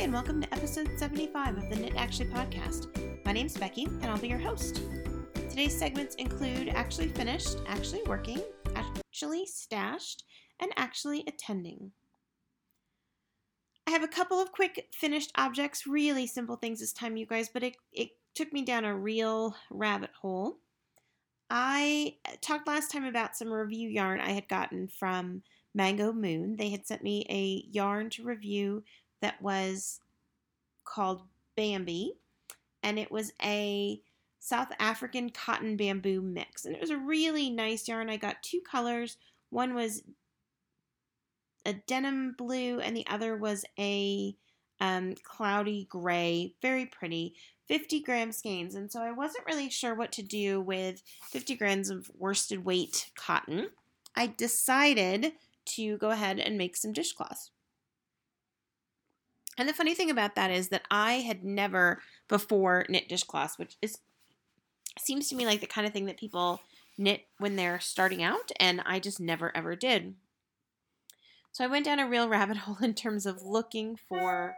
and welcome to episode 75 of the Knit Actually podcast. My name's Becky, and I'll be your host. Today's segments include actually finished, actually working, actually stashed, and actually attending. I have a couple of quick finished objects, really simple things this time, you guys, but it, it took me down a real rabbit hole. I talked last time about some review yarn I had gotten from Mango Moon. They had sent me a yarn to review that was called Bambi, and it was a South African cotton bamboo mix. And it was a really nice yarn. I got two colors. One was a denim blue, and the other was a um, cloudy gray. Very pretty. 50 gram skeins. And so I wasn't really sure what to do with 50 grams of worsted weight cotton. I decided to go ahead and make some dishcloths. And the funny thing about that is that I had never before knit dishcloths, which is seems to me like the kind of thing that people knit when they're starting out, and I just never ever did. So I went down a real rabbit hole in terms of looking for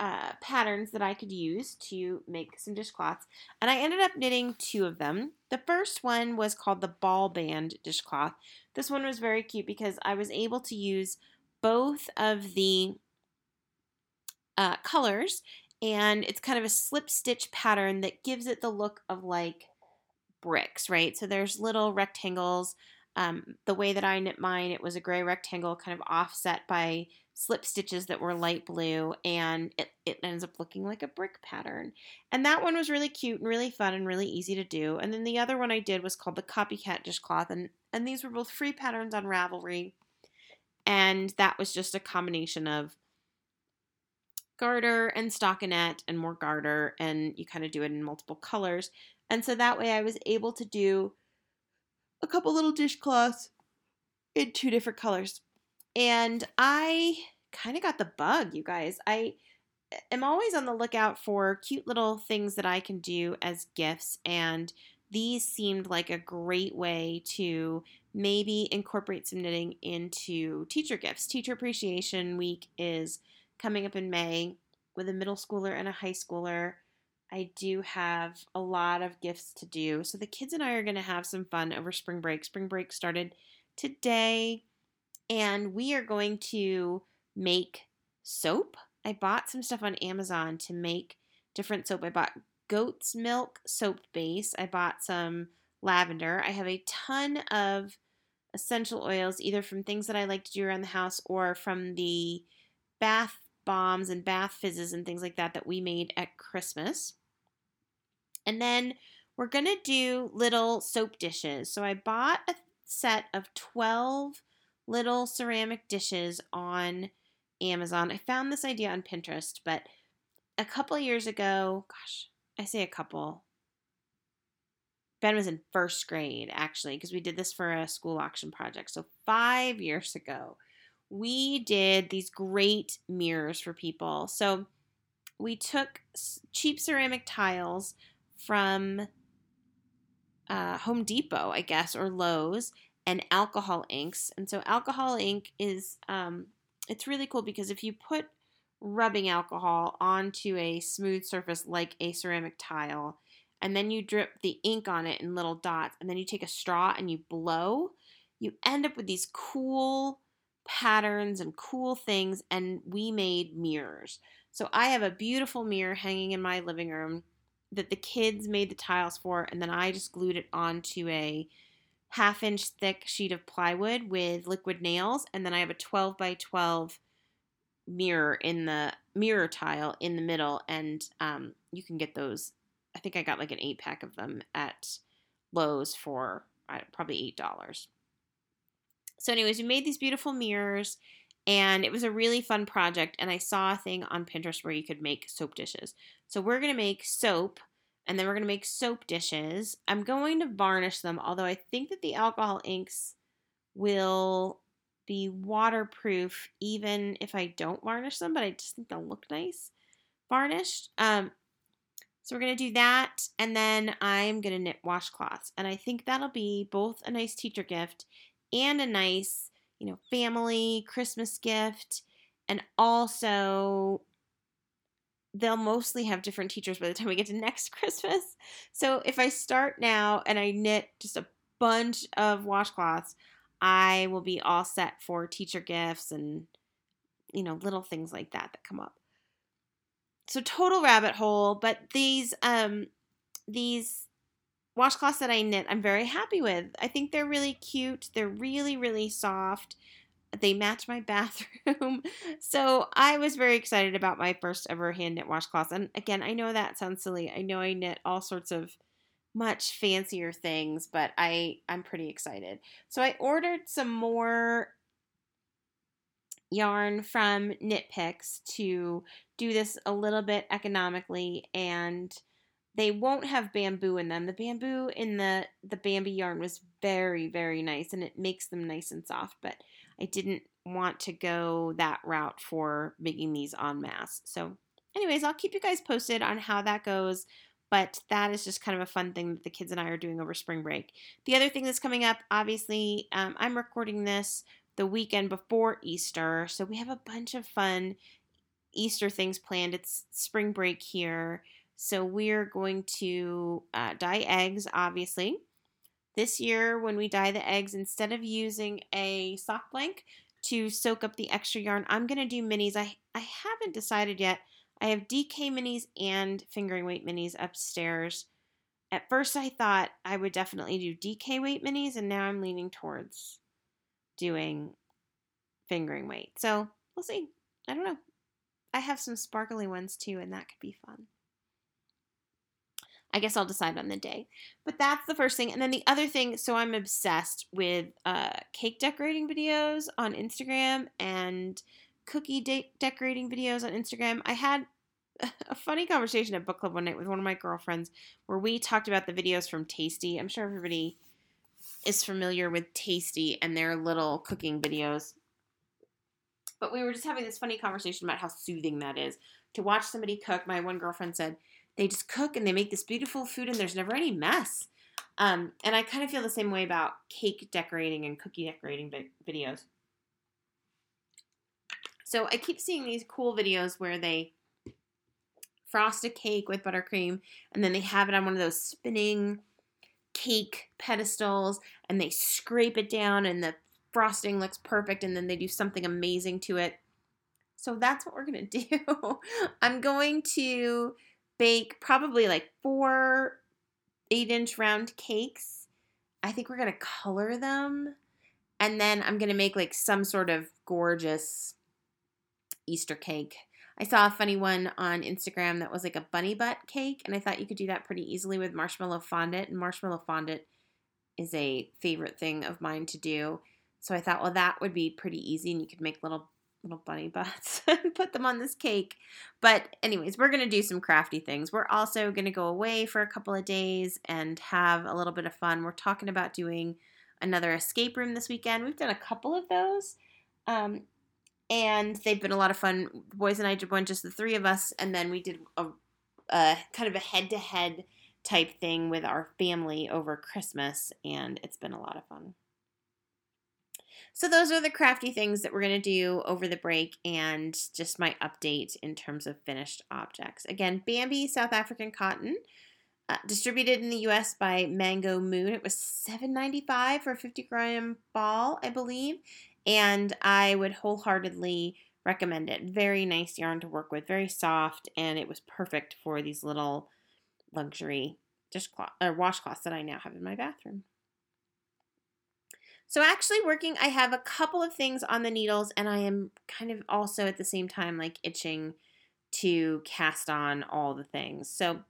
uh, patterns that I could use to make some dishcloths, and I ended up knitting two of them. The first one was called the ball band dishcloth. This one was very cute because I was able to use both of the uh, colors, and it's kind of a slip stitch pattern that gives it the look of like bricks, right? So there's little rectangles. Um, the way that I knit mine, it was a gray rectangle kind of offset by slip stitches that were light blue and it, it ends up looking like a brick pattern. And that one was really cute and really fun and really easy to do. And then the other one I did was called the Copycat Dishcloth and, and these were both free patterns on Ravelry. And that was just a combination of garter and stockinette and more garter and you kind of do it in multiple colors. And so that way I was able to do a couple little dishcloths in two different colors. And I kind of got the bug, you guys. I am always on the lookout for cute little things that I can do as gifts and these seemed like a great way to maybe incorporate some knitting into teacher gifts. Teacher Appreciation Week is coming up in May with a middle schooler and a high schooler. I do have a lot of gifts to do. So the kids and I are going to have some fun over spring break. Spring break started today, and we are going to make soap. I bought some stuff on Amazon to make different soap. I bought goat's milk soap base. I bought some lavender. I have a ton of essential oils, either from things that I like to do around the house or from the bath bombs and bath fizzes and things like that that we made at Christmas. And then we're going to do little soap dishes. So I bought a set of 12 little ceramic dishes on Amazon. I found this idea on Pinterest, but a couple years ago, gosh, I say a couple. Ben was in first grade actually, because we did this for a school auction project. So, five years ago, we did these great mirrors for people. So we took cheap ceramic tiles from uh, Home Depot, I guess, or Lowe's, and alcohol inks. And so alcohol ink is um, it's really cool because if you put rubbing alcohol onto a smooth surface like a ceramic tile, and then you drip the ink on it in little dots, and then you take a straw and you blow, you end up with these cool patterns and cool things, and we made mirrors. So I have a beautiful mirror hanging in my living room that the kids made the tiles for, and then I just glued it onto a half inch thick sheet of plywood with liquid nails, and then I have a 12 by 12 mirror in the mirror tile in the middle, and um, you can get those. I think I got like an eight pack of them at Lowe's for probably eight dollars. So, anyways, we made these beautiful mirrors and it was a really fun project. And I saw a thing on Pinterest where you could make soap dishes. So, we're going to make soap and then we're going to make soap dishes. I'm going to varnish them, although I think that the alcohol inks will be waterproof even if I don't varnish them, but I just think they'll look nice varnished. Um, so we're going to do that, and then I'm going to knit washcloths. And I think that'll be both a nice teacher gift and a nice, you know, family Christmas gift and also they'll mostly have different teachers by the time we get to next Christmas. So if I start now and I knit just a bunch of washcloths, I will be all set for teacher gifts and you know little things like that that come up. So total rabbit hole, but these um these washcloths that I knit, I'm very happy with. I think they're really cute. They're really really soft. They match my bathroom. so I was very excited about my first ever hand knit washcloths. And again, I know that sounds silly. I know I knit all sorts of much fancier things, but I I'm pretty excited. So I ordered some more yarn from Knit Picks to do this a little bit economically and they won't have bamboo in them. The bamboo in the the Bambi yarn was very very nice and it makes them nice and soft, but I didn't want to go that route for making these en masse. So anyways, I'll keep you guys posted on how that goes. But that is just kind of a fun thing that the kids and I are doing over spring break. The other thing that's coming up, obviously, um, I'm recording this the weekend before Easter. So we have a bunch of fun Easter things planned. It's spring break here. So we're going to uh, dye eggs, obviously. This year, when we dye the eggs, instead of using a sock blank to soak up the extra yarn, I'm going to do minis. I, I haven't decided yet I have DK minis and fingering weight minis upstairs. At first, I thought I would definitely do DK weight minis, and now I'm leaning towards doing fingering weight. So we'll see. I don't know. I have some sparkly ones too, and that could be fun. I guess I'll decide on the day. But that's the first thing. And then the other thing, so I'm obsessed with uh, cake decorating videos on Instagram and cookie de- decorating videos on Instagram. I had a funny conversation at book club one night with one of my girlfriends where we talked about the videos from Tasty. I'm sure everybody is familiar with Tasty and their little cooking videos. But we were just having this funny conversation about how soothing that is to watch somebody cook. My one girlfriend said they just cook and they make this beautiful food and there's never any mess. Um, and I kind of feel the same way about cake decorating and cookie decorating videos. So I keep seeing these cool videos where they frost a cake with buttercream and then they have it on one of those spinning cake pedestals and they scrape it down and the frosting looks perfect and then they do something amazing to it. So that's what we're going to do. I'm going to bake probably like four eight inch round cakes. I think we're going to color them. And then I'm going to make like some sort of gorgeous Easter cake. I saw a funny one on Instagram that was like a bunny butt cake, and I thought you could do that pretty easily with marshmallow fondant. And marshmallow fondant is a favorite thing of mine to do. So I thought, well, that would be pretty easy, and you could make little little bunny butts and put them on this cake. But anyways, we're gonna do some crafty things. We're also gonna go away for a couple of days and have a little bit of fun. We're talking about doing another escape room this weekend. We've done a couple of those. Um, and they've been a lot of fun. The boys and I did one, just the three of us, and then we did a, a kind of a head to head type thing with our family over Christmas, and it's been a lot of fun. So, those are the crafty things that we're going to do over the break, and just my update in terms of finished objects. Again, Bambi South African cotton. Uh, distributed in the U.S. by Mango Moon. It was $7.95 for a 50 gram ball, I believe, and I would wholeheartedly recommend it. Very nice yarn to work with, very soft, and it was perfect for these little luxury dishcloth or washcloths that I now have in my bathroom. So actually working, I have a couple of things on the needles, and I am kind of also at the same time like itching to cast on all the things. So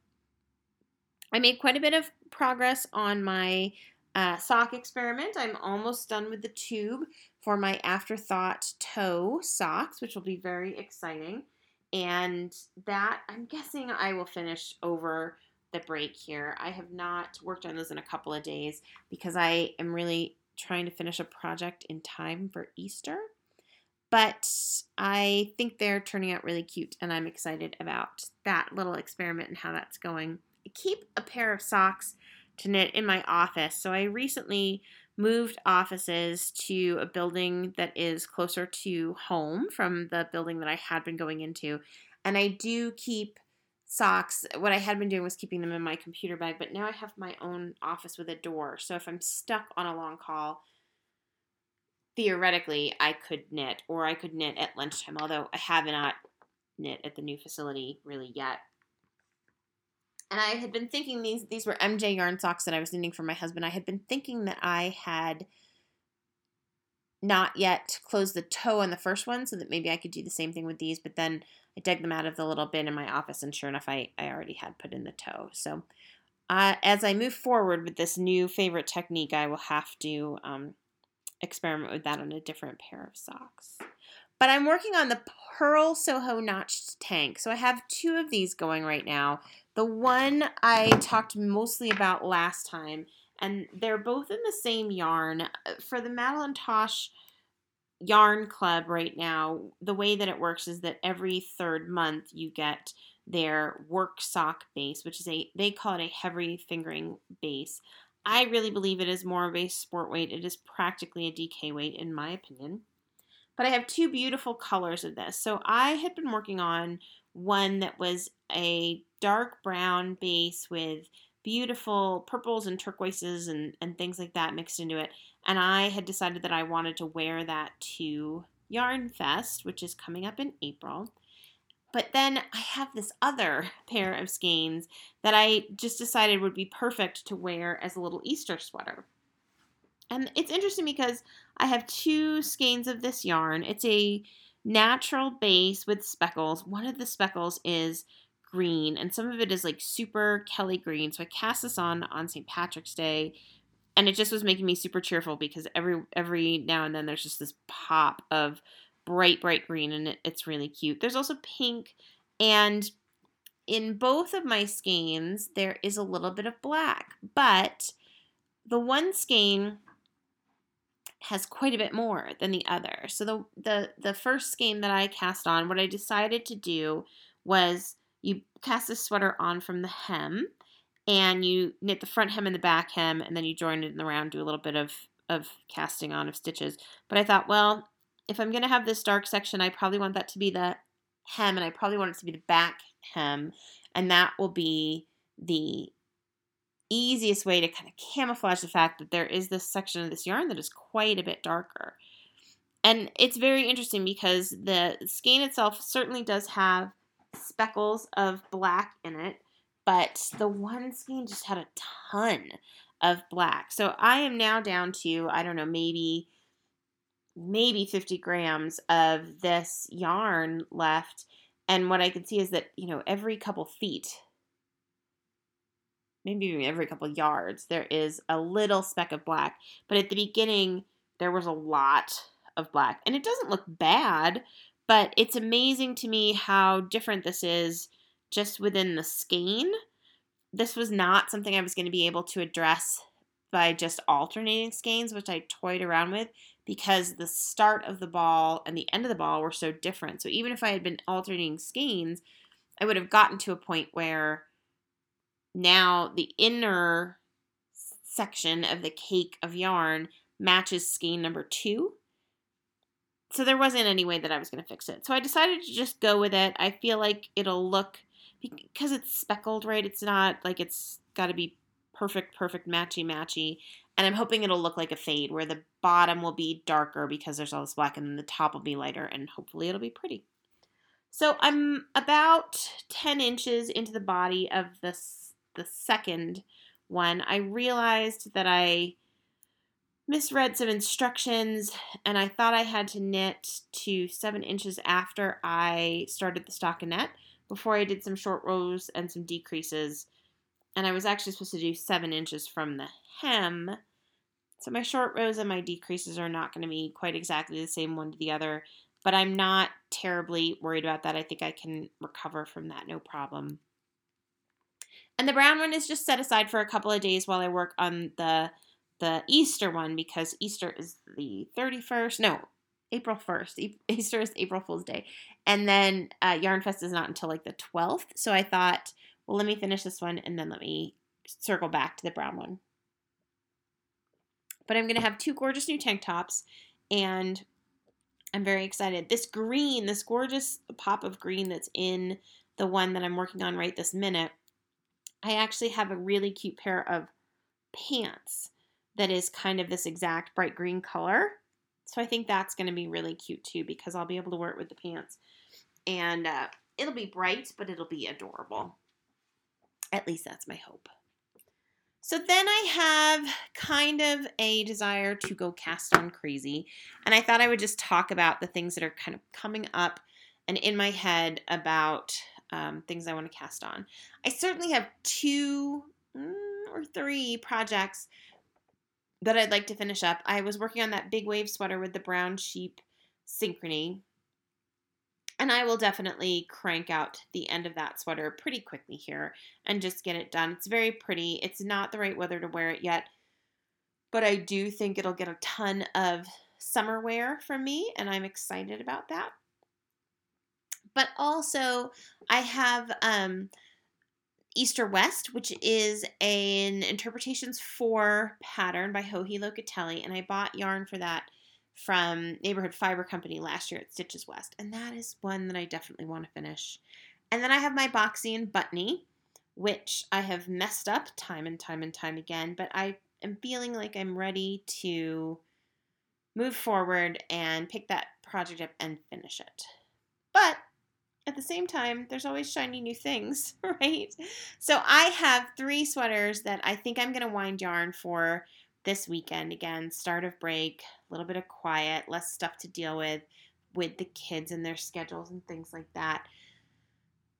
I made quite a bit of progress on my uh, sock experiment. I'm almost done with the tube for my afterthought toe socks, which will be very exciting. And that I'm guessing I will finish over the break here. I have not worked on those in a couple of days because I am really trying to finish a project in time for Easter. But I think they're turning out really cute, and I'm excited about that little experiment and how that's going. I keep a pair of socks to knit in my office. So I recently moved offices to a building that is closer to home from the building that I had been going into. And I do keep socks. What I had been doing was keeping them in my computer bag, but now I have my own office with a door. So if I'm stuck on a long call, theoretically I could knit or I could knit at lunchtime, although I have not knit at the new facility really yet. And I had been thinking these these were MJ yarn socks that I was knitting for my husband. I had been thinking that I had not yet closed the toe on the first one so that maybe I could do the same thing with these, but then I dug them out of the little bin in my office, and sure enough, I, I already had put in the toe. So uh, as I move forward with this new favorite technique, I will have to um, experiment with that on a different pair of socks. But I'm working on the Purl Soho Notched Tank. So I have two of these going right now. The one I talked mostly about last time, and they're both in the same yarn. Uh, for the Madeline Tosh yarn club right now, the way that it works is that every third month you get their work sock base, which is a they call it a heavy fingering base. I really believe it is more of a sport weight. It is practically a DK weight in my opinion. But I have two beautiful colors of this. So I had been working on one that was a dark brown base with beautiful purples and turquoises and, and things like that mixed into it. And I had decided that I wanted to wear that to Yarn Fest, which is coming up in April. But then I have this other pair of skeins that I just decided would be perfect to wear as a little Easter sweater. And it's interesting because I have two skeins of this yarn. It's a natural base with speckles. One of the speckles is green and some of it is like super Kelly green. So I cast this on on St. Patrick's Day and it just was making me super cheerful because every every now and then there's just this pop of bright bright green and it, it's really cute. There's also pink and in both of my skeins there is a little bit of black, but the one skein has quite a bit more than the other. So the the the first skein that I cast on, what I decided to do was you cast this sweater on from the hem and you knit the front hem and the back hem and then you join it in the round do a little bit of of casting on of stitches. But i thought well if i'm going to have this dark section i probably want that to be the hem and i probably want it to be the back hem and that will be the easiest way to kind of camouflage the fact that there is this section of this yarn that is quite a bit darker. And it's very interesting because the skein itself certainly does have speckles of black in it, but the one skein just had a ton of black. So I am now down to, I don't know, maybe maybe 50 grams of this yarn left. And what I can see is that, you know, every couple feet, maybe even every couple yards, there is a little speck of black. But at the beginning, there was a lot of black. And it doesn't look bad, but it's amazing to me how different this is just within the skein. This was not something I was going to be able to address by just alternating skeins, which I toyed around with because the start of the ball and the end of the ball were so different. So even if I had been alternating skeins, I would have gotten to a point where now the inner section of the cake of yarn matches skein number two so there wasn't any way that I was going to fix it. So I decided to just go with it. I feel like it'll look because it's speckled, right? It's not like it's got to be perfect, perfect matchy matchy. And I'm hoping it'll look like a fade where the bottom will be darker because there's all this black and then the top will be lighter and hopefully it'll be pretty. So I'm about 10 inches into the body of this the second one. I realized that I misread some instructions and I thought I had to knit to seven inches after I started the stockinette before I did some short rows and some decreases. And I was actually supposed to do seven inches from the hem. So my short rows and my decreases are not going to be quite exactly the same one to the other, but I'm not terribly worried about that. I think I can recover from that no problem. And the brown one is just set aside for a couple of days while I work on the the Easter one because Easter is the 31st. No, April 1st. Easter is April Fool's Day. And then uh, Yarn Fest is not until like the 12th. So I thought, well, let me finish this one and then let me circle back to the brown one. But I'm going to have two gorgeous new tank tops. And I'm very excited. This green, this gorgeous pop of green that's in the one that I'm working on right this minute, I actually have a really cute pair of pants that is kind of this exact bright green color. So I think that's going to be really cute too because I'll be able to wear it with the pants. And uh, it'll be bright, but it'll be adorable. At least that's my hope. So then I have kind of a desire to go cast on crazy. And I thought I would just talk about the things that are kind of coming up and in my head about um, things I want to cast on. I certainly have two mm, or three projects that I'd like to finish up. I was working on that big wave sweater with the brown sheep synchrony. And I will definitely crank out the end of that sweater pretty quickly here and just get it done. It's very pretty. It's not the right weather to wear it yet, but I do think it'll get a ton of summer wear from me, and I'm excited about that. But also, I have um, Easter West, which is an Interpretations 4 pattern by Joji Locatelli, and I bought yarn for that from Neighborhood Fiber Company last year at Stitches West, and that is one that I definitely want to finish. And then I have my Boxy and Buttony, which I have messed up time and time and time again, but I am feeling like I'm ready to move forward and pick that project up and finish it. But at the same time, there's always shiny new things, right? So I have three sweaters that I think I'm going to wind yarn for this weekend. Again, start of break, a little bit of quiet, less stuff to deal with with the kids and their schedules and things like that.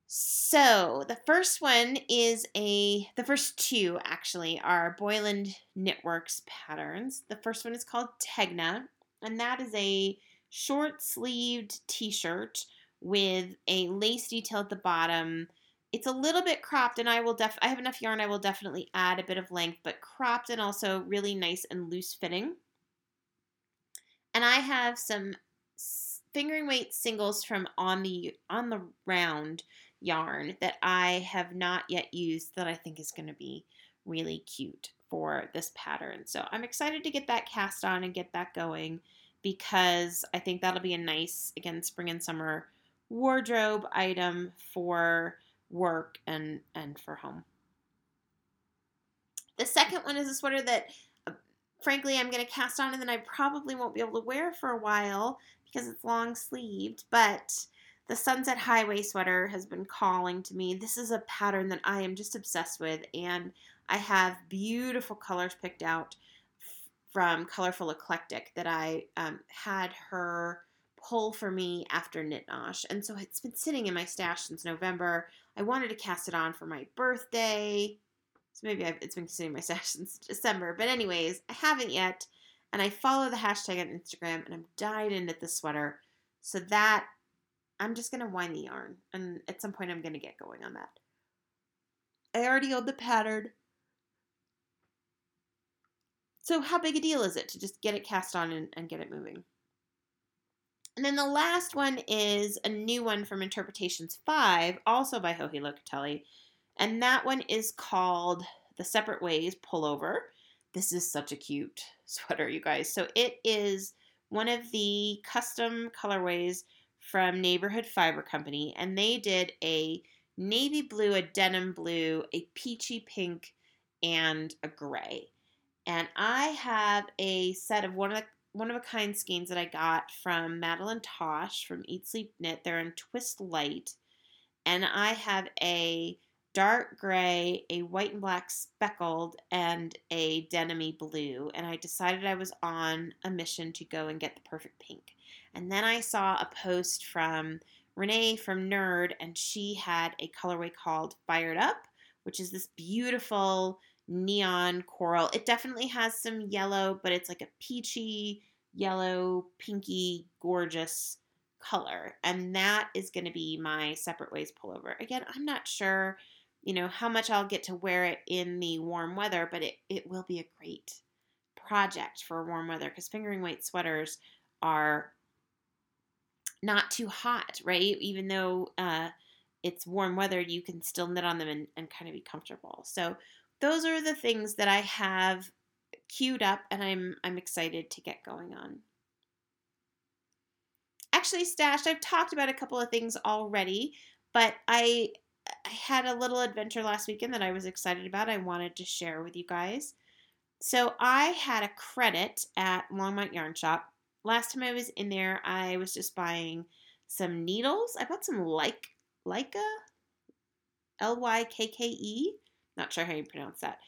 So the first one is a, the first two actually are Boyland Knitworks patterns. The first one is called Tegna, and that is a short sleeved t shirt with a lace detail at the bottom. It's a little bit cropped, and I will def I have enough yarn. I will definitely add a bit of length, but cropped and also really nice and loose fitting. And I have some fingering weight singles from on the on the round yarn that I have not yet used that I think is going to be really cute for this pattern. So I'm excited to get that cast on and get that going because I think that'll be a nice again spring and summer wardrobe item for work and and for home. The second one is a sweater that uh, frankly I'm going to cast on and then I probably won't be able to wear for a while because it's long sleeved, but the Sunset Highway sweater has been calling to me. This is a pattern that I am just obsessed with and I have beautiful colors picked out from Colorful Eclectic that I um, had her pull for me after Knit Nosh. And so it's been sitting in my stash since November. I wanted to cast it on for my birthday. So maybe I've, it's been sitting in my stash since December. But, anyways, I haven't yet. And I follow the hashtag on Instagram and I'm dyed into this sweater. So that I'm just going to wind the yarn. And at some point, I'm going to get going on that. I already own the pattern. So, how big a deal is it to just get it cast on and, and get it moving? And then the last one is a new one from Interpretations 5, also by Joji Locatelli. And that one is called The Separate Ways Pullover. This is such a cute sweater, you guys. So it is one of the custom colorways from Neighborhood Fiber Company. And they did a navy blue, a denim blue, a peachy pink, and a gray. And I have a set of one of the one of a kind skeins that I got from Madeline Tosh from Eat Sleep Knit. They're in Twist Light. And I have a dark gray, a white and black speckled, and a denimy blue. And I decided I was on a mission to go and get the perfect pink. And then I saw a post from Renee from Nerd, and she had a colorway called Fired Up, which is this beautiful neon coral. It definitely has some yellow, but it's like a peachy, yellow, pinky, gorgeous color. And that is going to be my separate ways pullover. Again, I'm not sure, you know, how much I'll get to wear it in the warm weather, but it, it will be a great project for warm weather because fingering weight sweaters are not too hot, right? Even though uh, it's warm weather, you can still knit on them and, and kind of be comfortable. So those are the things that I have queued up and I'm I'm excited to get going on. actually stashed. I've talked about a couple of things already, but I I had a little adventure last weekend that I was excited about. I wanted to share with you guys. So I had a credit at Longmont Yarn Shop. Last time I was in there, I was just buying some needles. I bought some like Lykke, L Y K K E. Not sure how you pronounce that.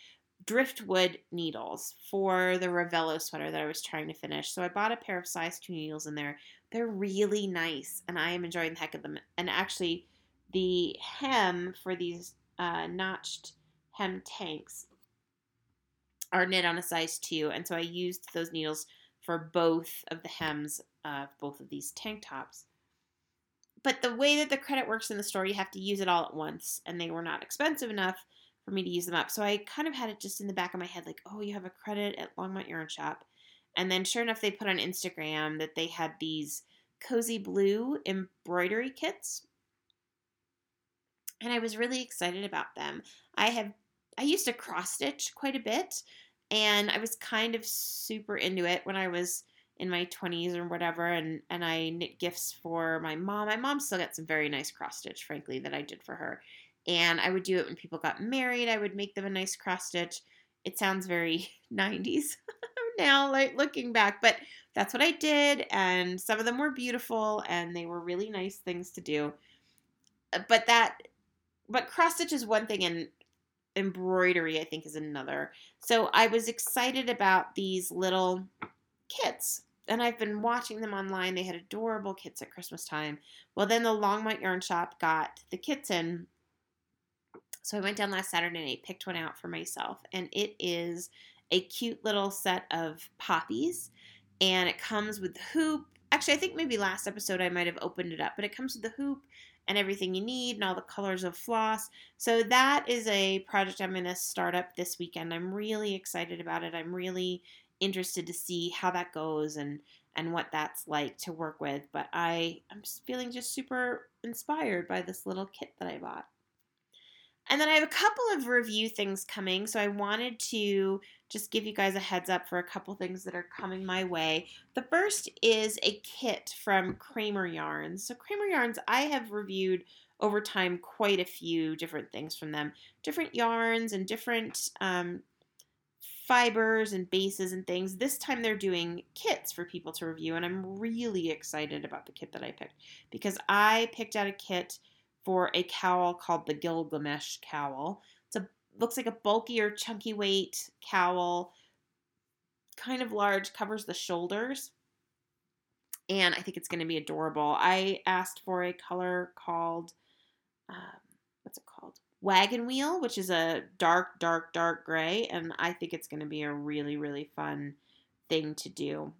Driftwood needles for the Ravello sweater that I was trying to finish. So I bought a pair of size 2 needles in there. They're really nice and I am enjoying the heck of them. And actually, the hem for these uh, notched hem tanks are knit on a size 2. And so I used those needles for both of the hems of both of these tank tops. But the way that the credit works in the store, you have to use it all at once, and they were not expensive enough for me to use them up. So I kind of had it just in the back of my head, like, oh, you have a credit at Longmont Yarn Shop. And then sure enough, they put on Instagram that they had these cozy blue embroidery kits. And I was really excited about them. I have I used to cross stitch quite a bit, and I was kind of super into it when I was in my 20s or whatever and and I knit gifts for my mom. My mom still got some very nice cross stitch frankly that I did for her. And I would do it when people got married. I would make them a nice cross stitch. It sounds very 90s now like looking back, but that's what I did and some of them were beautiful and they were really nice things to do. Uh, but that but cross stitch is one thing and embroidery I think is another. So I was excited about these little kits and I've been watching them online. They had adorable kits at Christmas time. Well, then the Longmont Yarn Shop got the kits in. So I went down last Saturday and I picked one out for myself. And it is a cute little set of poppies. And it comes with the hoop. Actually, I think maybe last episode I might have opened it up, but it comes with the hoop and everything you need and all the colors of floss. So that is a project I'm going to start up this weekend. I'm really excited about it. I'm really interested to see how that goes and and what that's like to work with. But I I'm feeling just super inspired by this little kit that I bought. And then I have a couple of review things coming, so I wanted to just give you guys a heads up for a couple things that are coming my way. The first is a kit from Kraemer Yarns. So Kraemer Yarns, I have reviewed over time quite a few different things from them, different yarns and different um, fibers and bases and things. This time they're doing kits for people to review, and I'm really excited about the kit that I picked because I picked out a kit for a cowl called the Gilgamesh cowl. It's a looks like a bulkier, chunky weight cowl, kind of large, covers the shoulders. And I think it's going to be adorable. I asked for a color called, um, what's it called? Wagon Wheel, which is a dark, dark, dark gray, and I think it's going to be a really, really fun thing to do.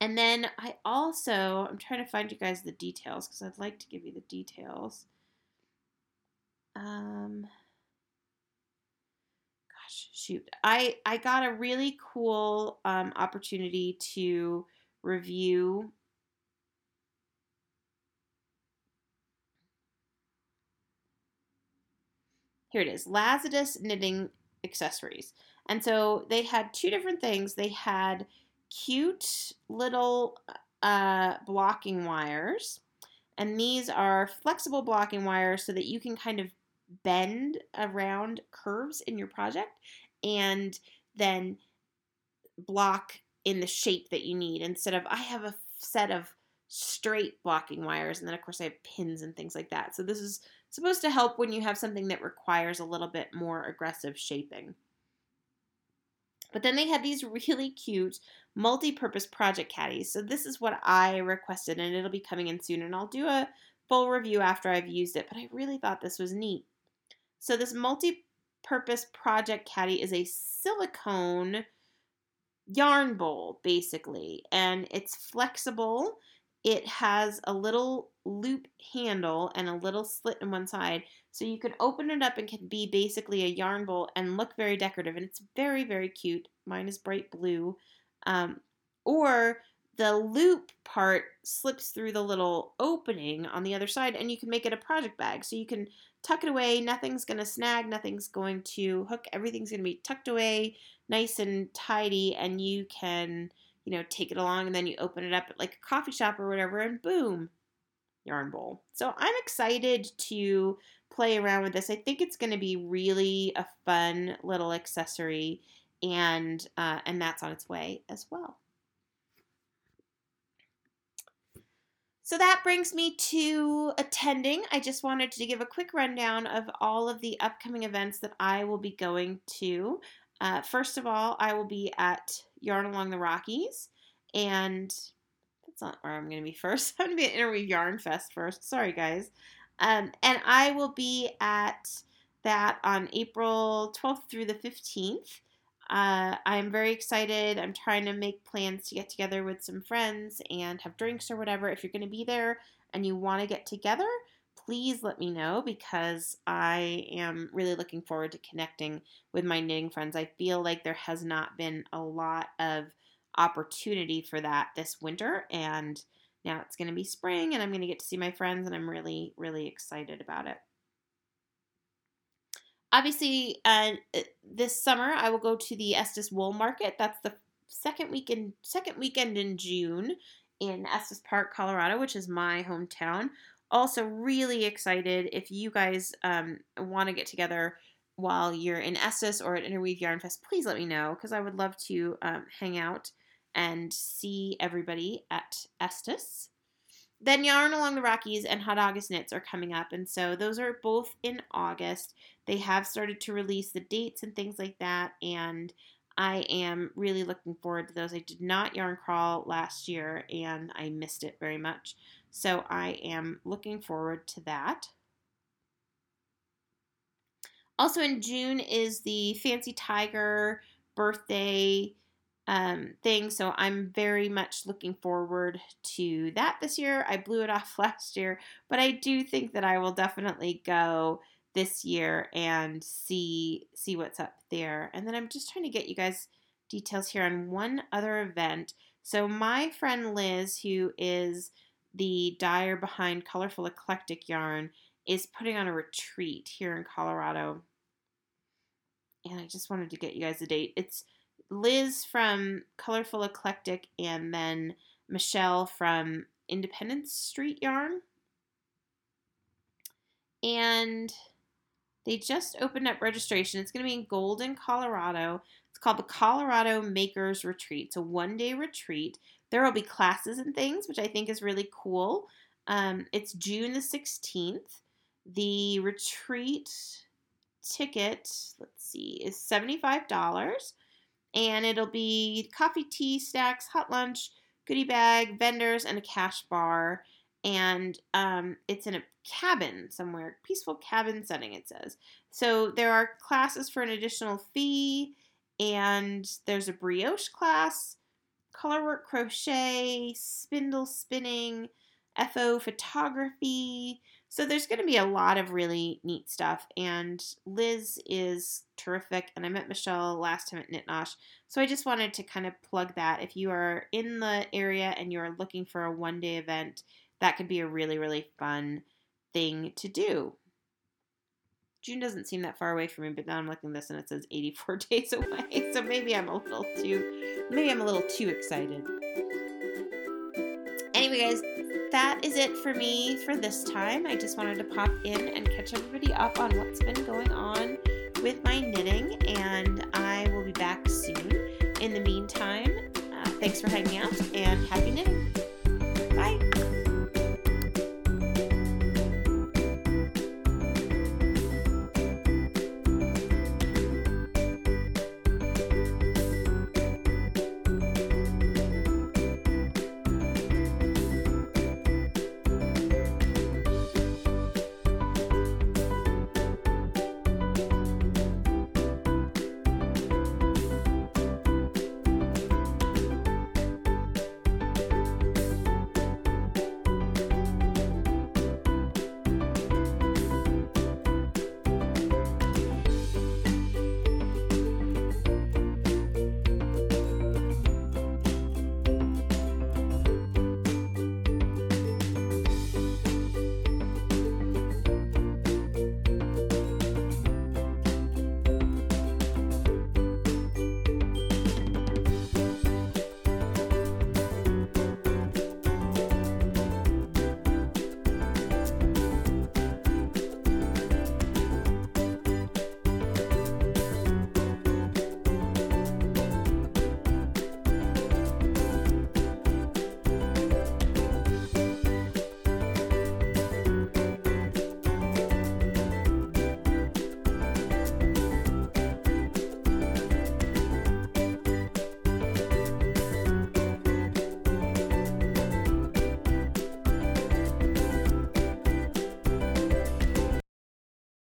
And then I also, I'm trying to find you guys the details because I'd like to give you the details. Um, gosh, shoot. I, I got a really cool um, opportunity to review Here it is Lazadus knitting accessories. And so they had two different things. They had cute little uh, blocking wires, and these are flexible blocking wires so that you can kind of bend around curves in your project and then block in the shape that you need instead of I have a set of straight blocking wires and then of course I have pins and things like that. So this is supposed to help when you have something that requires a little bit more aggressive shaping. But then they had these really cute multi-purpose project caddies. So this is what I requested and it'll be coming in soon and I'll do a full review after I've used it, but I really thought this was neat. So this multi-purpose project caddy is a silicone yarn bowl basically and it's flexible it has a little loop handle and a little slit in one side. So you can open it up and can be basically a yarn bowl and look very decorative. And it's very, very cute. Mine is bright blue. Um, or the loop part slips through the little opening on the other side and you can make it a project bag. So you can tuck it away. Nothing's going to snag. Nothing's going to hook. Everything's going to be tucked away nice and tidy and you can you know, take it along and then you open it up at like a coffee shop or whatever and boom, yarn bowl. So I'm excited to play around with this. I think it's going to be really a fun little accessory and uh, and that's on its way as well. So that brings me to attending. I just wanted to give a quick rundown of all of the upcoming events that I will be going to. Uh, first of all, I will be at Yarn Along the Rockies, and that's not where I'm going to be first. I'm going to be at Interweave Yarn Fest first. Sorry, guys. Um, and I will be at that on April 12th through the 15th. Uh, I'm very excited. I'm trying to make plans to get together with some friends and have drinks or whatever. If you're going to be there and you want to get together, please let me know because I am really looking forward to connecting with my knitting friends. I feel like there has not been a lot of opportunity for that this winter, and now it's going to be spring, and I'm going to get to see my friends, and I'm really, really excited about it obviously, uh, this summer I will go to the Estes Wool Market. That's the second weekend second weekend in June in Estes Park, Colorado, which is my hometown. Also, really excited if you guys um, want to get together while you're in Estes or at Interweave Yarn Fest. Please let me know because I would love to um, hang out and see everybody at Estes. Then Yarn Along the Rockies and Hot August Knits are coming up, and so those are both in August. They have started to release the dates and things like that, and I am really looking forward to those. I did not yarn crawl last year, and I missed it very much, so I am looking forward to that. Also in June is the Fancy Tiger birthday um, thing. So I'm very much looking forward to that this year. I blew it off last year, but I do think that I will definitely go this year and see see what's up there. And then I'm just trying to get you guys details here on one other event. So my friend Liz, who is the dyer behind Colorful Eclectic Yarn, is putting on a retreat here in Colorado. And I just wanted to get you guys a date. It's Liz from Colorful Eclectic and then Michelle from Independence Street Yarn. And they just opened up registration. It's going to be in Golden, Colorado. It's called the Colorado Makers Retreat. It's a one day retreat. There will be classes and things, which I think is really cool. Um, it's June the 16th. The retreat ticket, let's see, is $75 and it'll be coffee, tea, snacks, hot lunch, goodie bag, vendors, and a cash bar. And um, it's in a cabin somewhere, peaceful cabin setting, it says. So there are classes for an additional fee, and there's a brioche class, colorwork crochet, spindle spinning, FO photography, so there's going to be a lot of really neat stuff. And Liz is terrific. And I met Michelle last time at Knit Nosh. So I just wanted to kind of plug that. If you are in the area and you're looking for a one day event, that could be a really, really fun thing to do. June doesn't seem that far away from me, but now I'm looking at this and it says 84 days away. So maybe I'm a little too maybe I'm a little too excited. Anyway, guys, that is it for me for this time. I just wanted to pop in and catch everybody up on what's been going on with my knitting, and I will be back soon. In the meantime, uh, thanks for hanging out and happy knitting.